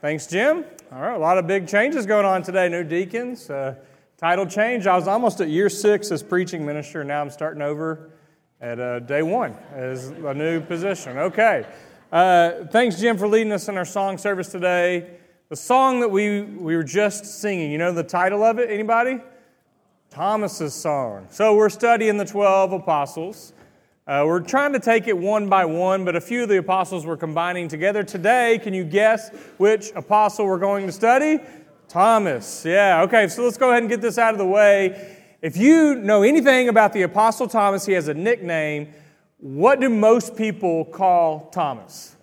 Thanks, Jim. All right, a lot of big changes going on today. New deacons, uh, title change. I was almost at year six as preaching minister, now I'm starting over at uh, day one as a new position. Okay. Uh, thanks, Jim, for leading us in our song service today. The song that we, we were just singing, you know the title of it? Anybody? Thomas's song. So we're studying the 12 apostles. Uh, we're trying to take it one by one, but a few of the apostles we're combining together. Today, can you guess which apostle we're going to study? Thomas. Yeah, okay, so let's go ahead and get this out of the way. If you know anything about the apostle Thomas, he has a nickname. What do most people call Thomas?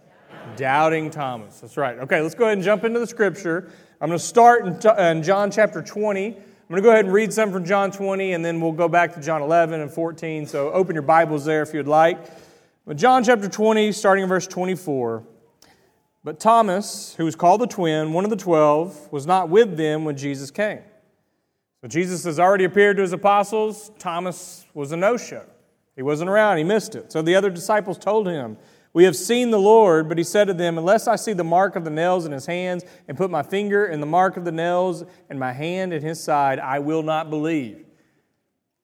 Doubting Thomas. That's right. Okay, let's go ahead and jump into the scripture. I'm going to start in John chapter 20. I'm going to go ahead and read some from John 20, and then we'll go back to John 11 and 14. So open your Bibles there if you'd like. But John chapter 20, starting in verse 24. But Thomas, who was called the twin, one of the twelve, was not with them when Jesus came. So Jesus has already appeared to his apostles. Thomas was a no show. He wasn't around, he missed it. So the other disciples told him, we have seen the Lord, but he said to them, Unless I see the mark of the nails in his hands, and put my finger in the mark of the nails, and my hand in his side, I will not believe.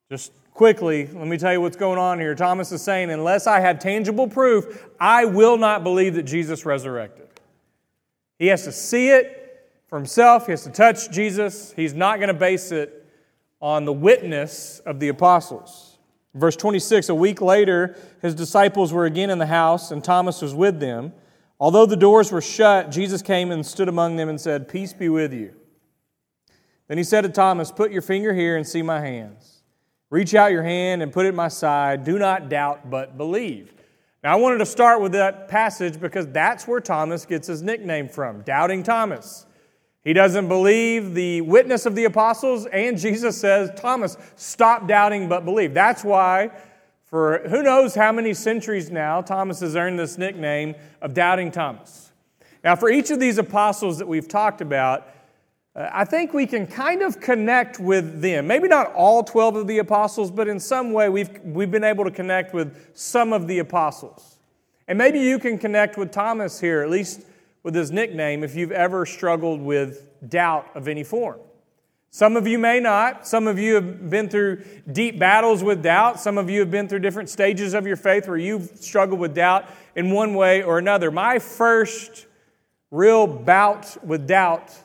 Just quickly, let me tell you what's going on here. Thomas is saying, Unless I have tangible proof, I will not believe that Jesus resurrected. He has to see it for himself, he has to touch Jesus. He's not going to base it on the witness of the apostles. Verse 26 A week later, his disciples were again in the house, and Thomas was with them. Although the doors were shut, Jesus came and stood among them and said, Peace be with you. Then he said to Thomas, Put your finger here and see my hands. Reach out your hand and put it my side. Do not doubt, but believe. Now, I wanted to start with that passage because that's where Thomas gets his nickname from Doubting Thomas. He doesn't believe the witness of the apostles, and Jesus says, Thomas, stop doubting but believe. That's why, for who knows how many centuries now, Thomas has earned this nickname of Doubting Thomas. Now, for each of these apostles that we've talked about, uh, I think we can kind of connect with them. Maybe not all 12 of the apostles, but in some way we've, we've been able to connect with some of the apostles. And maybe you can connect with Thomas here, at least with his nickname if you've ever struggled with doubt of any form. Some of you may not. Some of you have been through deep battles with doubt. Some of you have been through different stages of your faith where you've struggled with doubt in one way or another. My first real bout with doubt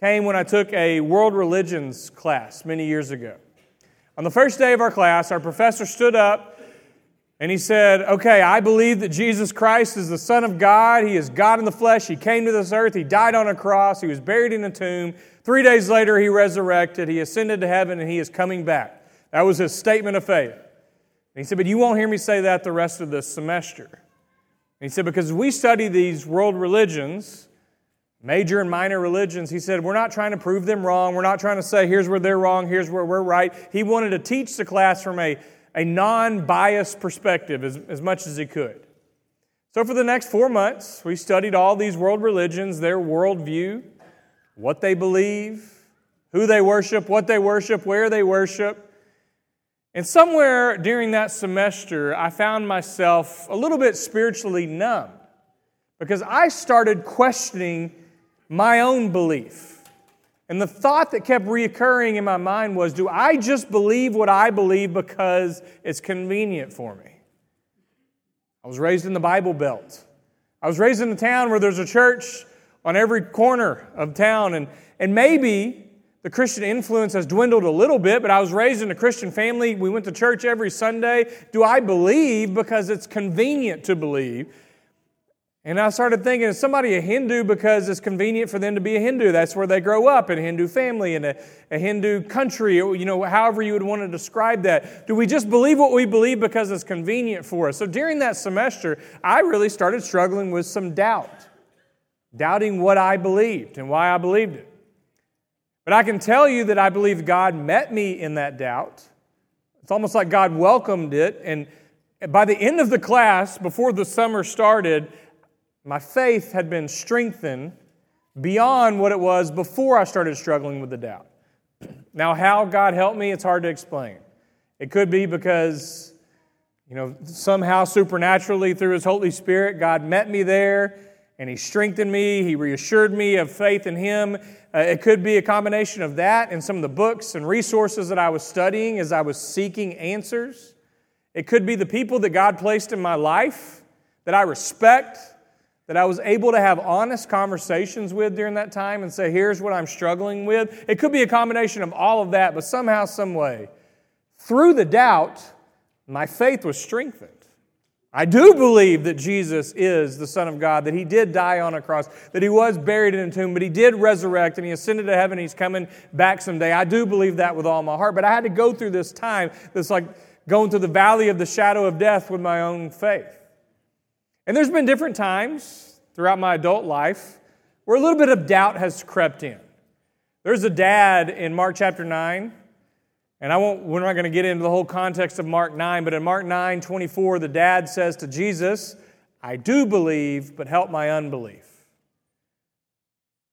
came when I took a world religions class many years ago. On the first day of our class, our professor stood up and he said, Okay, I believe that Jesus Christ is the Son of God. He is God in the flesh. He came to this earth. He died on a cross. He was buried in a tomb. Three days later, he resurrected. He ascended to heaven and he is coming back. That was his statement of faith. And he said, But you won't hear me say that the rest of the semester. And he said, Because we study these world religions, major and minor religions, he said, We're not trying to prove them wrong. We're not trying to say, Here's where they're wrong, here's where we're right. He wanted to teach the class from a a non biased perspective as, as much as he could. So, for the next four months, we studied all these world religions, their worldview, what they believe, who they worship, what they worship, where they worship. And somewhere during that semester, I found myself a little bit spiritually numb because I started questioning my own belief. And the thought that kept reoccurring in my mind was do I just believe what I believe because it's convenient for me? I was raised in the Bible Belt. I was raised in a town where there's a church on every corner of town. And, and maybe the Christian influence has dwindled a little bit, but I was raised in a Christian family. We went to church every Sunday. Do I believe because it's convenient to believe? And I started thinking, is somebody a Hindu because it's convenient for them to be a Hindu? That's where they grow up, in a Hindu family, in a, a Hindu country, you know, however you would want to describe that. Do we just believe what we believe because it's convenient for us? So during that semester, I really started struggling with some doubt, doubting what I believed and why I believed it. But I can tell you that I believe God met me in that doubt. It's almost like God welcomed it. And by the end of the class, before the summer started, my faith had been strengthened beyond what it was before I started struggling with the doubt. Now, how God helped me, it's hard to explain. It could be because, you know, somehow supernaturally through His Holy Spirit, God met me there and He strengthened me. He reassured me of faith in Him. Uh, it could be a combination of that and some of the books and resources that I was studying as I was seeking answers. It could be the people that God placed in my life that I respect, that I was able to have honest conversations with during that time and say, here's what I'm struggling with. It could be a combination of all of that, but somehow, some way, through the doubt, my faith was strengthened. I do believe that Jesus is the Son of God, that He did die on a cross, that He was buried in a tomb, but He did resurrect and He ascended to heaven. He's coming back someday. I do believe that with all my heart, but I had to go through this time that's like going through the valley of the shadow of death with my own faith. And there's been different times throughout my adult life where a little bit of doubt has crept in. There's a dad in Mark chapter 9 and I won't, we're not going to get into the whole context of Mark 9, but in Mark 9 24, the dad says to Jesus, I do believe, but help my unbelief.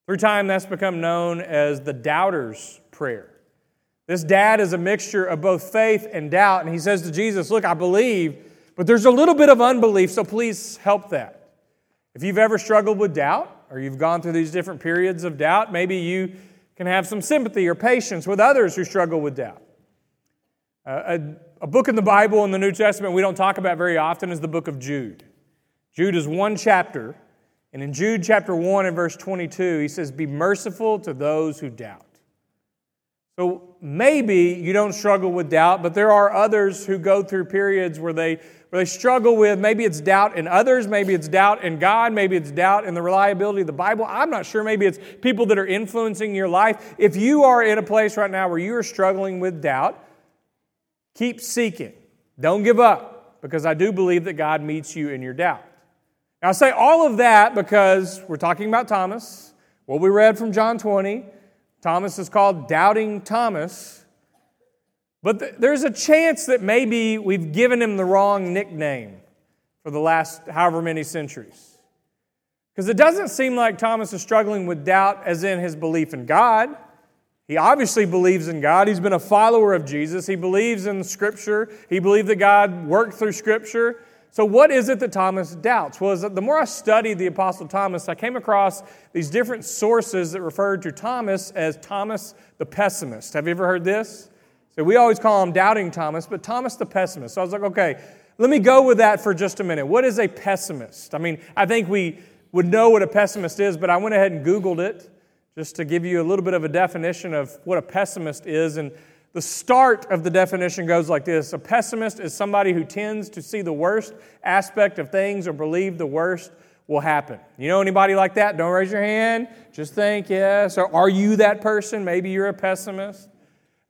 Through time, that's become known as the doubter's prayer. This dad is a mixture of both faith and doubt, and he says to Jesus, Look, I believe, but there's a little bit of unbelief, so please help that. If you've ever struggled with doubt, or you've gone through these different periods of doubt, maybe you can have some sympathy or patience with others who struggle with doubt. Uh, a, a book in the Bible in the New Testament we don't talk about very often is the book of Jude. Jude is one chapter, and in Jude chapter 1 and verse 22, he says, Be merciful to those who doubt. So maybe you don't struggle with doubt, but there are others who go through periods where they, they struggle with maybe it's doubt in others, maybe it's doubt in God, maybe it's doubt in the reliability of the Bible. I'm not sure. Maybe it's people that are influencing your life. If you are in a place right now where you are struggling with doubt, Keep seeking. Don't give up, because I do believe that God meets you in your doubt. Now, I say all of that because we're talking about Thomas. What we read from John 20, Thomas is called Doubting Thomas. But th- there's a chance that maybe we've given him the wrong nickname for the last however many centuries. Because it doesn't seem like Thomas is struggling with doubt as in his belief in God. He obviously believes in God. He's been a follower of Jesus. He believes in Scripture. He believed that God worked through Scripture. So, what is it that Thomas doubts? Well, the more I studied the Apostle Thomas, I came across these different sources that referred to Thomas as Thomas the pessimist. Have you ever heard this? So, we always call him doubting Thomas, but Thomas the pessimist. So, I was like, okay, let me go with that for just a minute. What is a pessimist? I mean, I think we would know what a pessimist is, but I went ahead and Googled it just to give you a little bit of a definition of what a pessimist is. And the start of the definition goes like this A pessimist is somebody who tends to see the worst aspect of things or believe the worst will happen. You know anybody like that? Don't raise your hand. Just think, yes. Or are you that person? Maybe you're a pessimist.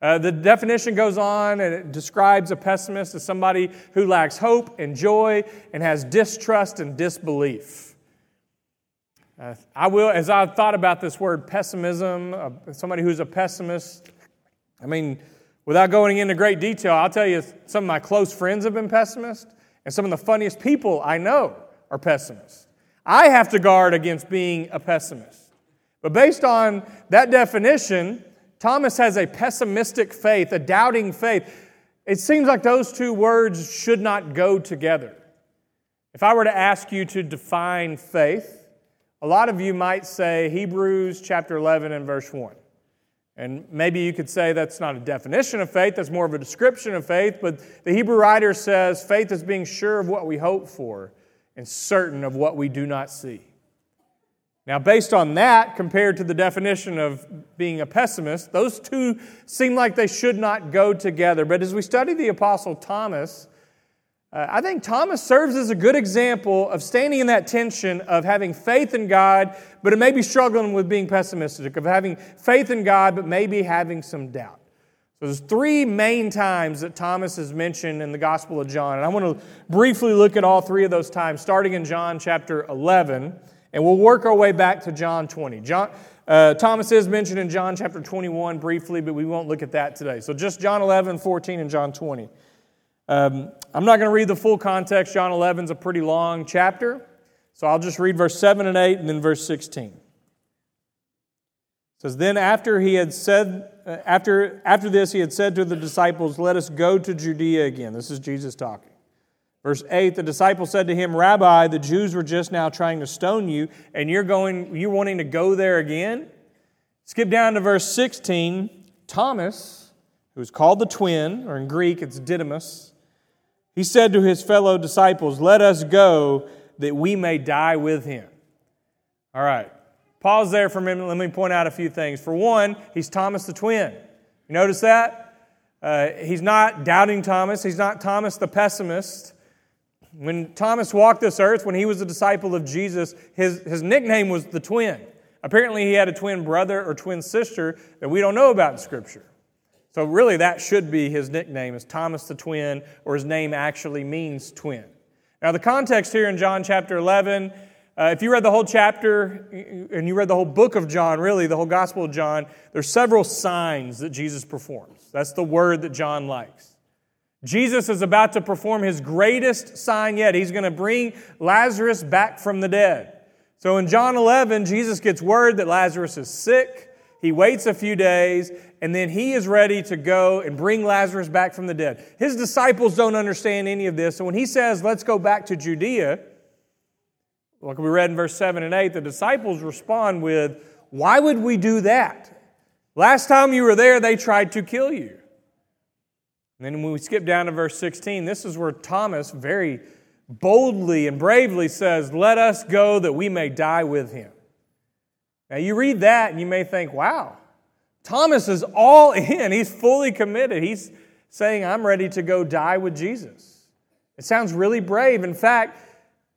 Uh, the definition goes on and it describes a pessimist as somebody who lacks hope and joy and has distrust and disbelief. Uh, I will, as I've thought about this word pessimism, uh, somebody who's a pessimist, I mean, without going into great detail, I'll tell you some of my close friends have been pessimists, and some of the funniest people I know are pessimists. I have to guard against being a pessimist. But based on that definition, Thomas has a pessimistic faith, a doubting faith. It seems like those two words should not go together. If I were to ask you to define faith, a lot of you might say Hebrews chapter 11 and verse 1. And maybe you could say that's not a definition of faith, that's more of a description of faith, but the Hebrew writer says faith is being sure of what we hope for and certain of what we do not see. Now, based on that, compared to the definition of being a pessimist, those two seem like they should not go together. But as we study the Apostle Thomas, uh, I think Thomas serves as a good example of standing in that tension of having faith in God, but it may be struggling with being pessimistic, of having faith in God, but maybe having some doubt. So there's three main times that Thomas is mentioned in the Gospel of John, and I want to briefly look at all three of those times, starting in John chapter 11, and we'll work our way back to John 20. John, uh, Thomas is mentioned in John chapter 21 briefly, but we won't look at that today. So just John 11, 14, and John 20. Um, I'm not going to read the full context. John 11 is a pretty long chapter. So I'll just read verse 7 and 8 and then verse 16. It says, Then after he had said, uh, after, after this, he had said to the disciples, Let us go to Judea again. This is Jesus talking. Verse 8 The disciple said to him, Rabbi, the Jews were just now trying to stone you, and you're going, you're wanting to go there again? Skip down to verse 16. Thomas, who is called the twin, or in Greek it's Didymus, he said to his fellow disciples, Let us go that we may die with him. All right. Pause there for a minute. Let me point out a few things. For one, he's Thomas the twin. You notice that? Uh, he's not doubting Thomas. He's not Thomas the pessimist. When Thomas walked this earth, when he was a disciple of Jesus, his, his nickname was the twin. Apparently, he had a twin brother or twin sister that we don't know about in Scripture. So, really, that should be his nickname, is Thomas the twin, or his name actually means twin. Now, the context here in John chapter 11, uh, if you read the whole chapter and you read the whole book of John, really, the whole Gospel of John, there's several signs that Jesus performs. That's the word that John likes. Jesus is about to perform his greatest sign yet. He's going to bring Lazarus back from the dead. So in John 11, Jesus gets word that Lazarus is sick. He waits a few days, and then he is ready to go and bring Lazarus back from the dead. His disciples don't understand any of this. So when he says, Let's go back to Judea, like we read in verse 7 and 8, the disciples respond with, Why would we do that? Last time you were there, they tried to kill you. And then when we skip down to verse 16, this is where Thomas very boldly and bravely says, Let us go that we may die with him. Now, you read that and you may think, wow, Thomas is all in. He's fully committed. He's saying, I'm ready to go die with Jesus. It sounds really brave. In fact,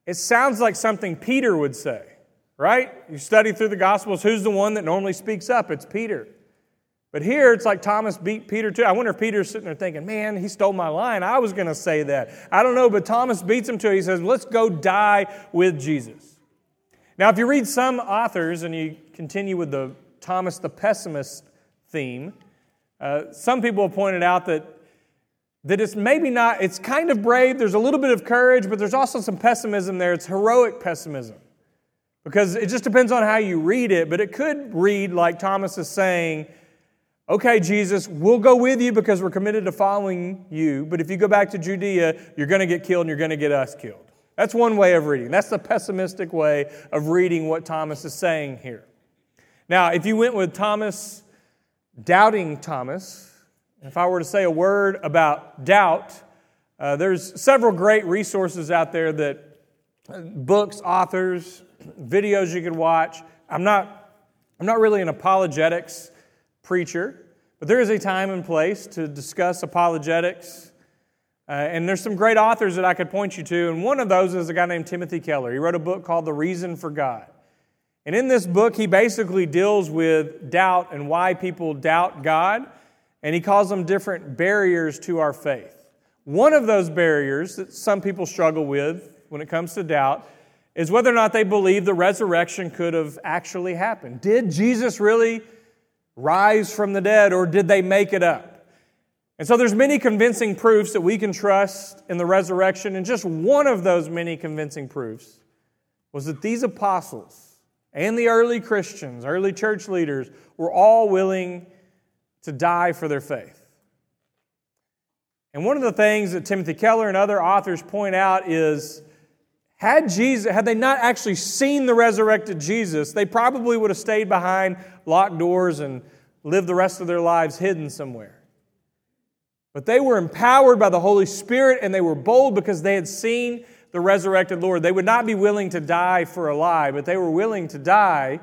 it sounds like something Peter would say, right? You study through the Gospels, who's the one that normally speaks up? It's Peter. But here it's like Thomas beat Peter too. I wonder if Peter's sitting there thinking, man, he stole my line. I was going to say that. I don't know, but Thomas beats him to it. He says, let's go die with Jesus. Now, if you read some authors and you continue with the Thomas the pessimist theme, uh, some people have pointed out that, that it's maybe not, it's kind of brave. There's a little bit of courage, but there's also some pessimism there. It's heroic pessimism. Because it just depends on how you read it, but it could read like Thomas is saying, Okay, Jesus, we'll go with you because we're committed to following you, but if you go back to Judea, you're going to get killed and you're going to get us killed. That's one way of reading. That's the pessimistic way of reading what Thomas is saying here. Now, if you went with Thomas, doubting Thomas, if I were to say a word about doubt, uh, there's several great resources out there that uh, books, authors, videos you can watch. I'm not, I'm not really an apologetics preacher, but there is a time and place to discuss apologetics. Uh, and there's some great authors that I could point you to, and one of those is a guy named Timothy Keller. He wrote a book called The Reason for God. And in this book, he basically deals with doubt and why people doubt God, and he calls them different barriers to our faith. One of those barriers that some people struggle with when it comes to doubt is whether or not they believe the resurrection could have actually happened. Did Jesus really rise from the dead or did they make it up? And so there's many convincing proofs that we can trust in the resurrection and just one of those many convincing proofs was that these apostles and the early Christians, early church leaders were all willing to die for their faith. And one of the things that Timothy Keller and other authors point out is had Jesus had they not actually seen the resurrected Jesus, they probably would have stayed behind locked doors and lived the rest of their lives hidden somewhere. But they were empowered by the Holy Spirit and they were bold because they had seen the resurrected Lord. They would not be willing to die for a lie, but they were willing to die,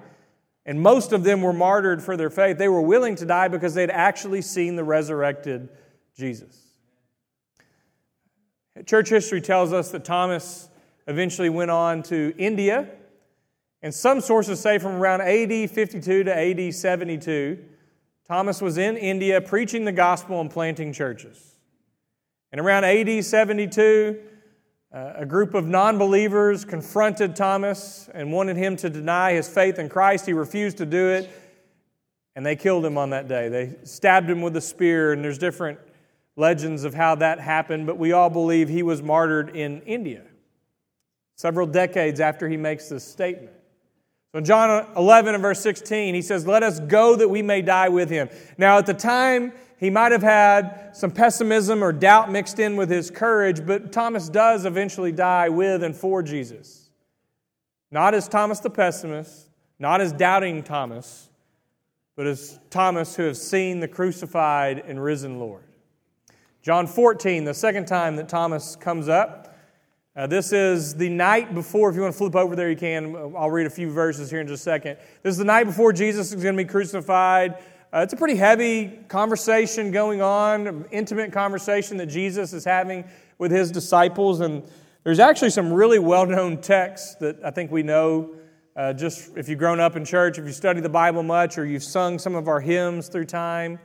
and most of them were martyred for their faith. They were willing to die because they had actually seen the resurrected Jesus. Church history tells us that Thomas eventually went on to India. And some sources say from around AD 52 to AD 72, Thomas was in India preaching the gospel and planting churches. And around AD 72, uh, a group of non believers confronted Thomas and wanted him to deny his faith in Christ. He refused to do it, and they killed him on that day. They stabbed him with a spear, and there's different legends of how that happened, but we all believe he was martyred in India several decades after he makes this statement. So in John 11 and verse 16, he says, Let us go that we may die with him. Now, at the time he might have had some pessimism or doubt mixed in with his courage, but Thomas does eventually die with and for Jesus. Not as Thomas the pessimist, not as doubting Thomas, but as Thomas who has seen the crucified and risen Lord. John 14, the second time that Thomas comes up. Uh, this is the night before, if you want to flip over there, you can. I'll read a few verses here in just a second. This is the night before Jesus is going to be crucified. Uh, it's a pretty heavy conversation going on, intimate conversation that Jesus is having with his disciples. And there's actually some really well known texts that I think we know. Uh, just if you've grown up in church, if you study the Bible much, or you've sung some of our hymns through time.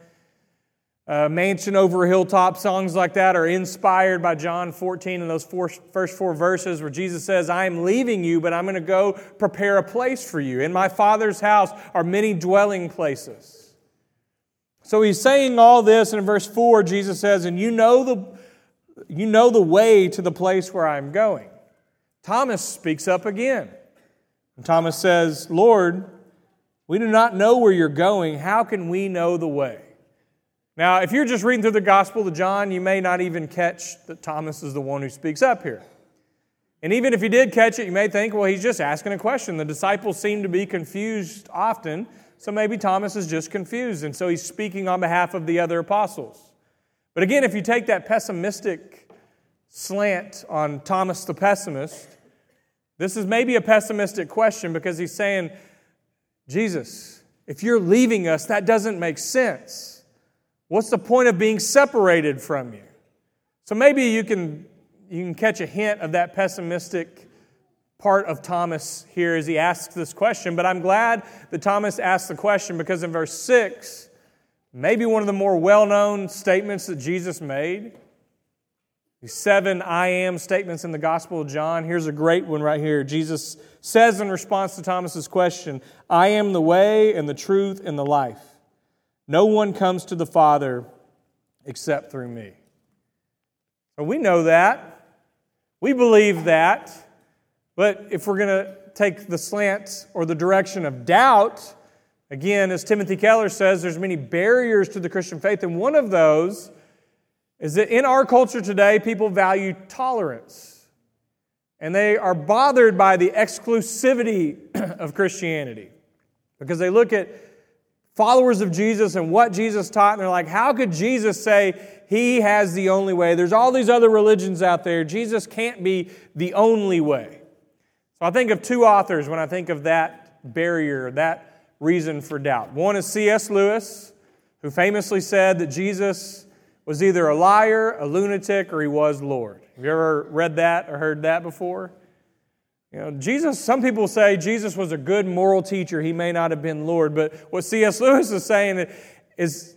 Uh, Mansion over a hilltop, songs like that are inspired by John 14 and those four, first four verses where Jesus says, I am leaving you, but I'm going to go prepare a place for you. In my Father's house are many dwelling places. So he's saying all this, and in verse 4, Jesus says, And you know the, you know the way to the place where I'm going. Thomas speaks up again. And Thomas says, Lord, we do not know where you're going. How can we know the way? Now, if you're just reading through the Gospel of John, you may not even catch that Thomas is the one who speaks up here. And even if you did catch it, you may think, well, he's just asking a question. The disciples seem to be confused often so maybe Thomas is just confused, and so he's speaking on behalf of the other apostles. But again, if you take that pessimistic slant on Thomas the pessimist, this is maybe a pessimistic question because he's saying, Jesus, if you're leaving us, that doesn't make sense. What's the point of being separated from you? So maybe you can, you can catch a hint of that pessimistic part of Thomas here as he asks this question, but I'm glad that Thomas asked the question because in verse 6, maybe one of the more well known statements that Jesus made, these seven I am statements in the Gospel of John. Here's a great one right here. Jesus says in response to Thomas's question, I am the way and the truth and the life. No one comes to the Father except through me. So we know that. We believe that. But if we're going to take the slant or the direction of doubt, again, as Timothy Keller says, there's many barriers to the Christian faith, and one of those is that in our culture today, people value tolerance. And they are bothered by the exclusivity of Christianity because they look at followers of Jesus and what Jesus taught, and they're like, how could Jesus say he has the only way? There's all these other religions out there. Jesus can't be the only way. So I think of two authors when I think of that barrier, that reason for doubt. One is C.S. Lewis, who famously said that Jesus was either a liar, a lunatic, or he was Lord. Have you ever read that or heard that before? You know, Jesus, some people say Jesus was a good moral teacher. He may not have been Lord, but what C.S. Lewis is saying is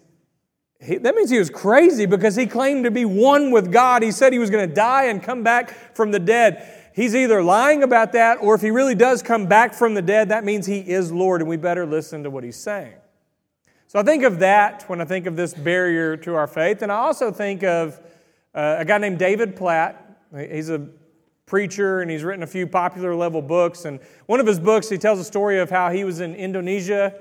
he, that means he was crazy because he claimed to be one with God. He said he was going to die and come back from the dead he's either lying about that, or if he really does come back from the dead, that means he is Lord, and we better listen to what he's saying. So I think of that when I think of this barrier to our faith. And I also think of uh, a guy named David Platt. He's a preacher and he's written a few popular level books. And one of his books, he tells a story of how he was in Indonesia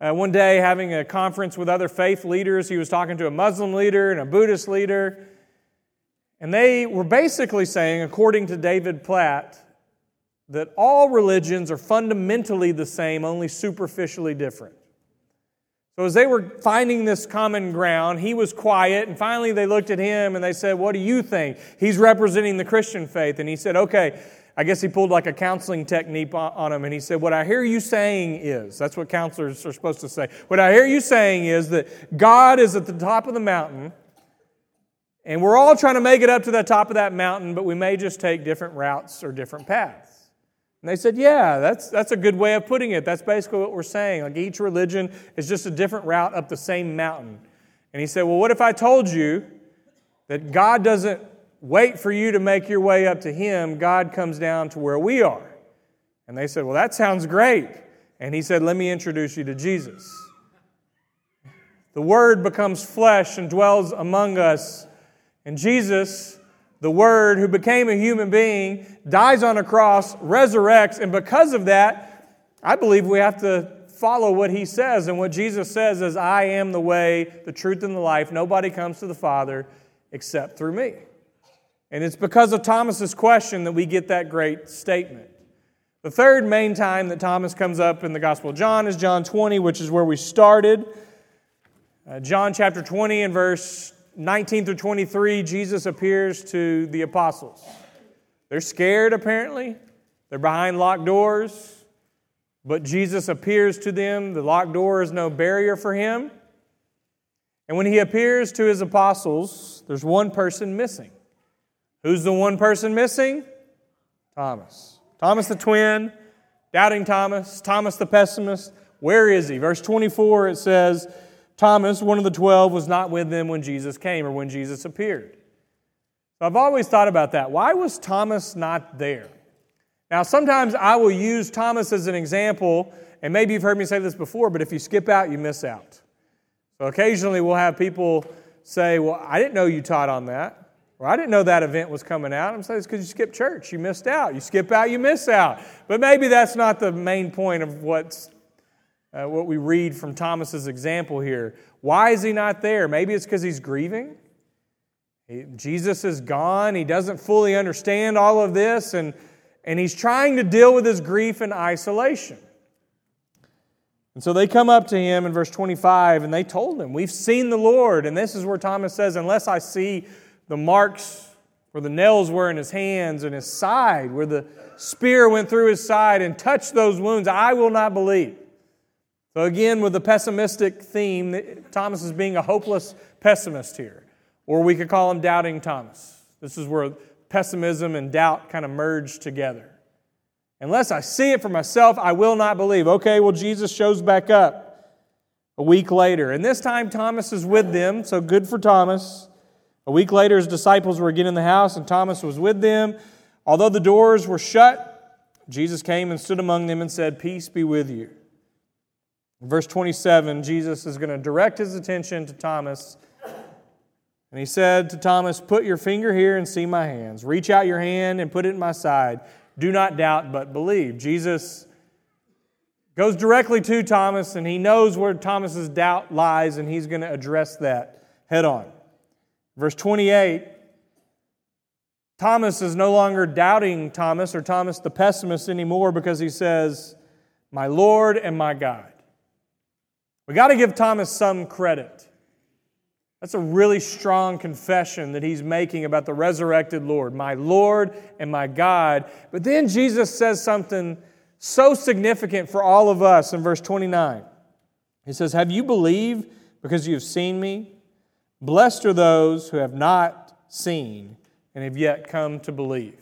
uh, one day having a conference with other faith leaders. He was talking to a Muslim leader and a Buddhist leader. And they were basically saying, according to David Platt, that all religions are fundamentally the same, only superficially different. So, as they were finding this common ground, he was quiet, and finally they looked at him and they said, What do you think? He's representing the Christian faith. And he said, Okay, I guess he pulled like a counseling technique on him, and he said, What I hear you saying is, that's what counselors are supposed to say. What I hear you saying is that God is at the top of the mountain, and we're all trying to make it up to the top of that mountain, but we may just take different routes or different paths. And they said, Yeah, that's, that's a good way of putting it. That's basically what we're saying. Like each religion is just a different route up the same mountain. And he said, Well, what if I told you that God doesn't wait for you to make your way up to Him? God comes down to where we are. And they said, Well, that sounds great. And he said, Let me introduce you to Jesus. The Word becomes flesh and dwells among us. And Jesus, the Word who became a human being, dies on a cross, resurrects, and because of that, I believe we have to follow what he says. And what Jesus says is, I am the way, the truth, and the life. Nobody comes to the Father except through me. And it's because of Thomas's question that we get that great statement. The third main time that Thomas comes up in the Gospel of John is John 20, which is where we started. Uh, John chapter 20 and verse 19 through 23, Jesus appears to the apostles. They're scared, apparently. They're behind locked doors, but Jesus appears to them. The locked door is no barrier for him. And when he appears to his apostles, there's one person missing. Who's the one person missing? Thomas. Thomas the twin, doubting Thomas, Thomas the pessimist. Where is he? Verse 24 it says, Thomas, one of the twelve, was not with them when Jesus came or when Jesus appeared. So I've always thought about that. Why was Thomas not there? Now, sometimes I will use Thomas as an example, and maybe you've heard me say this before, but if you skip out, you miss out. So occasionally we'll have people say, Well, I didn't know you taught on that. Or I didn't know that event was coming out. I'm saying it's because you skipped church. You missed out. You skip out, you miss out. But maybe that's not the main point of what's, uh, what we read from Thomas's example here. Why is he not there? Maybe it's because he's grieving. He, Jesus is gone. He doesn't fully understand all of this, and, and he's trying to deal with his grief in isolation. And so they come up to him in verse 25 and they told him, We've seen the Lord. And this is where Thomas says, Unless I see the marks where the nails were in his hands and his side, where the spear went through his side and touched those wounds, I will not believe. So, again, with the pessimistic theme, Thomas is being a hopeless pessimist here. Or we could call him Doubting Thomas. This is where pessimism and doubt kind of merge together. Unless I see it for myself, I will not believe. Okay, well, Jesus shows back up a week later. And this time, Thomas is with them, so good for Thomas. A week later, his disciples were again in the house, and Thomas was with them. Although the doors were shut, Jesus came and stood among them and said, Peace be with you. Verse 27, Jesus is going to direct his attention to Thomas. And he said to Thomas, Put your finger here and see my hands. Reach out your hand and put it in my side. Do not doubt, but believe. Jesus goes directly to Thomas, and he knows where Thomas's doubt lies, and he's going to address that head on. Verse 28 Thomas is no longer doubting Thomas or Thomas the pessimist anymore because he says, My Lord and my God. We got to give Thomas some credit. That's a really strong confession that he's making about the resurrected Lord, my Lord and my God. But then Jesus says something so significant for all of us in verse 29. He says, Have you believed because you have seen me? Blessed are those who have not seen and have yet come to believe.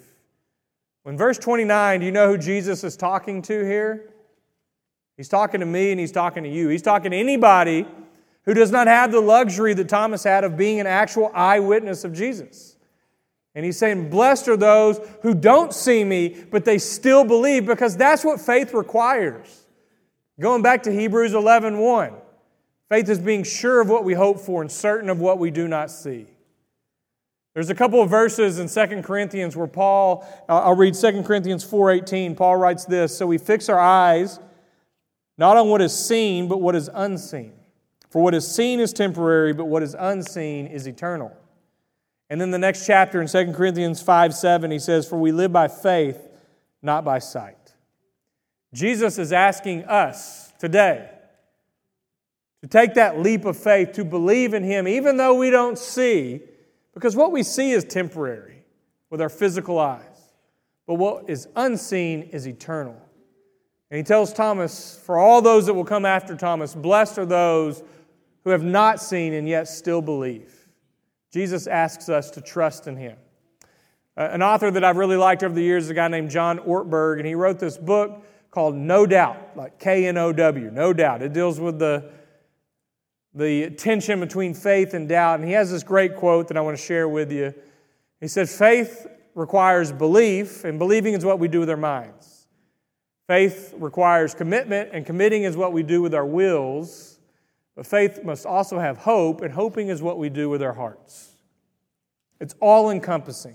When verse 29, do you know who Jesus is talking to here? He's talking to me and he's talking to you. He's talking to anybody who does not have the luxury that Thomas had of being an actual eyewitness of Jesus. And he's saying, Blessed are those who don't see me, but they still believe, because that's what faith requires. Going back to Hebrews 11 1. Faith is being sure of what we hope for and certain of what we do not see. There's a couple of verses in 2 Corinthians where Paul, uh, I'll read 2 Corinthians 4:18. Paul writes this, "So we fix our eyes not on what is seen, but what is unseen. For what is seen is temporary, but what is unseen is eternal." And then the next chapter in 2 Corinthians 5 7, he says, For we live by faith, not by sight. Jesus is asking us today to take that leap of faith, to believe in Him, even though we don't see, because what we see is temporary with our physical eyes. But what is unseen is eternal. And he tells Thomas, for all those that will come after Thomas, blessed are those who have not seen and yet still believe. Jesus asks us to trust in him. An author that I've really liked over the years is a guy named John Ortberg, and he wrote this book called Know Doubt, like K N O W, Know Doubt. It deals with the the tension between faith and doubt. And he has this great quote that I want to share with you. He said, Faith requires belief, and believing is what we do with our minds. Faith requires commitment, and committing is what we do with our wills. But faith must also have hope, and hoping is what we do with our hearts. It's all encompassing.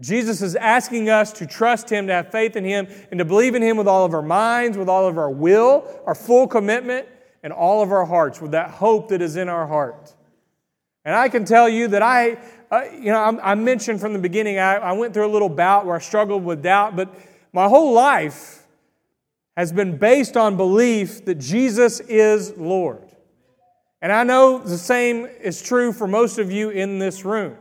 Jesus is asking us to trust Him, to have faith in Him, and to believe in Him with all of our minds, with all of our will, our full commitment, and all of our hearts, with that hope that is in our heart. And I can tell you that I, uh, you know, I, I, mentioned from the beginning, I, I went through a little bout where I struggled with doubt, but my whole life has been based on belief that Jesus is Lord. And I know the same is true for most of you in this room.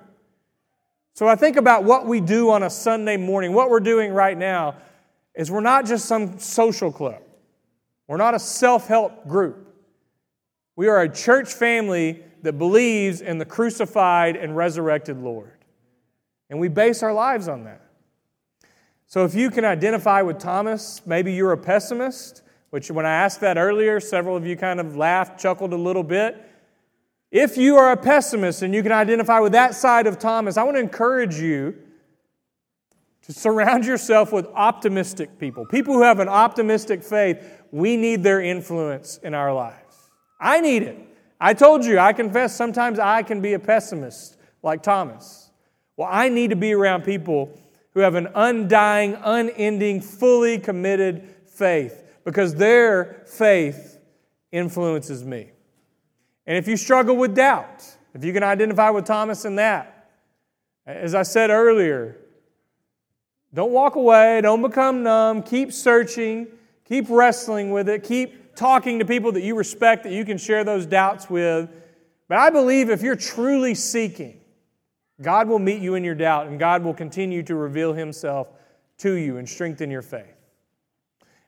So I think about what we do on a Sunday morning. What we're doing right now is we're not just some social club, we're not a self help group. We are a church family that believes in the crucified and resurrected Lord. And we base our lives on that. So if you can identify with Thomas, maybe you're a pessimist, which when I asked that earlier, several of you kind of laughed, chuckled a little bit. If you are a pessimist and you can identify with that side of Thomas, I want to encourage you to surround yourself with optimistic people, people who have an optimistic faith. We need their influence in our lives. I need it. I told you, I confess sometimes I can be a pessimist like Thomas. Well, I need to be around people who have an undying, unending, fully committed faith because their faith influences me. And if you struggle with doubt, if you can identify with Thomas in that, as I said earlier, don't walk away, don't become numb, keep searching, keep wrestling with it, keep talking to people that you respect that you can share those doubts with. But I believe if you're truly seeking, God will meet you in your doubt and God will continue to reveal Himself to you and strengthen your faith.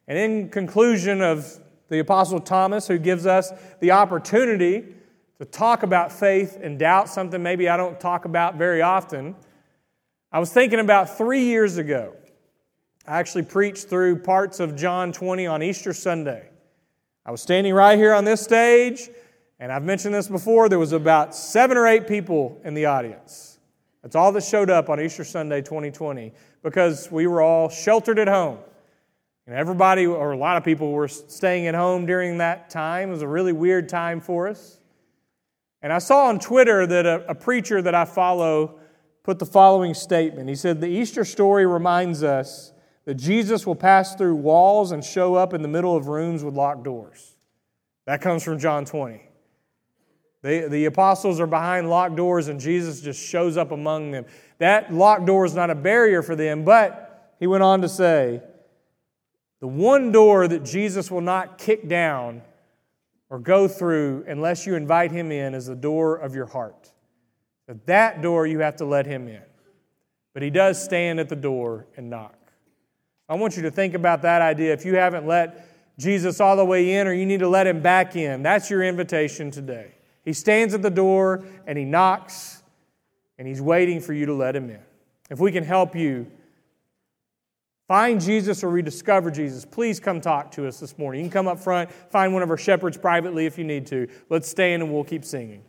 And in conclusion of the Apostle Thomas, who gives us the opportunity to talk about faith and doubt, something maybe I don't talk about very often. I was thinking about three years ago. I actually preached through parts of John 20 on Easter Sunday. I was standing right here on this stage, and I've mentioned this before. There was about seven or eight people in the audience. That's all that showed up on Easter Sunday 2020 because we were all sheltered at home. And everybody, or a lot of people, were staying at home during that time. It was a really weird time for us. And I saw on Twitter that a, a preacher that I follow put the following statement. He said, The Easter story reminds us that Jesus will pass through walls and show up in the middle of rooms with locked doors. That comes from John 20. The, the apostles are behind locked doors, and Jesus just shows up among them. That locked door is not a barrier for them, but he went on to say, the one door that Jesus will not kick down or go through unless you invite him in is the door of your heart. At that door, you have to let him in. But he does stand at the door and knock. I want you to think about that idea. If you haven't let Jesus all the way in or you need to let him back in, that's your invitation today. He stands at the door and he knocks and he's waiting for you to let him in. If we can help you find Jesus or rediscover Jesus, please come talk to us this morning. You can come up front, find one of our shepherds privately if you need to. Let's stand and we'll keep singing.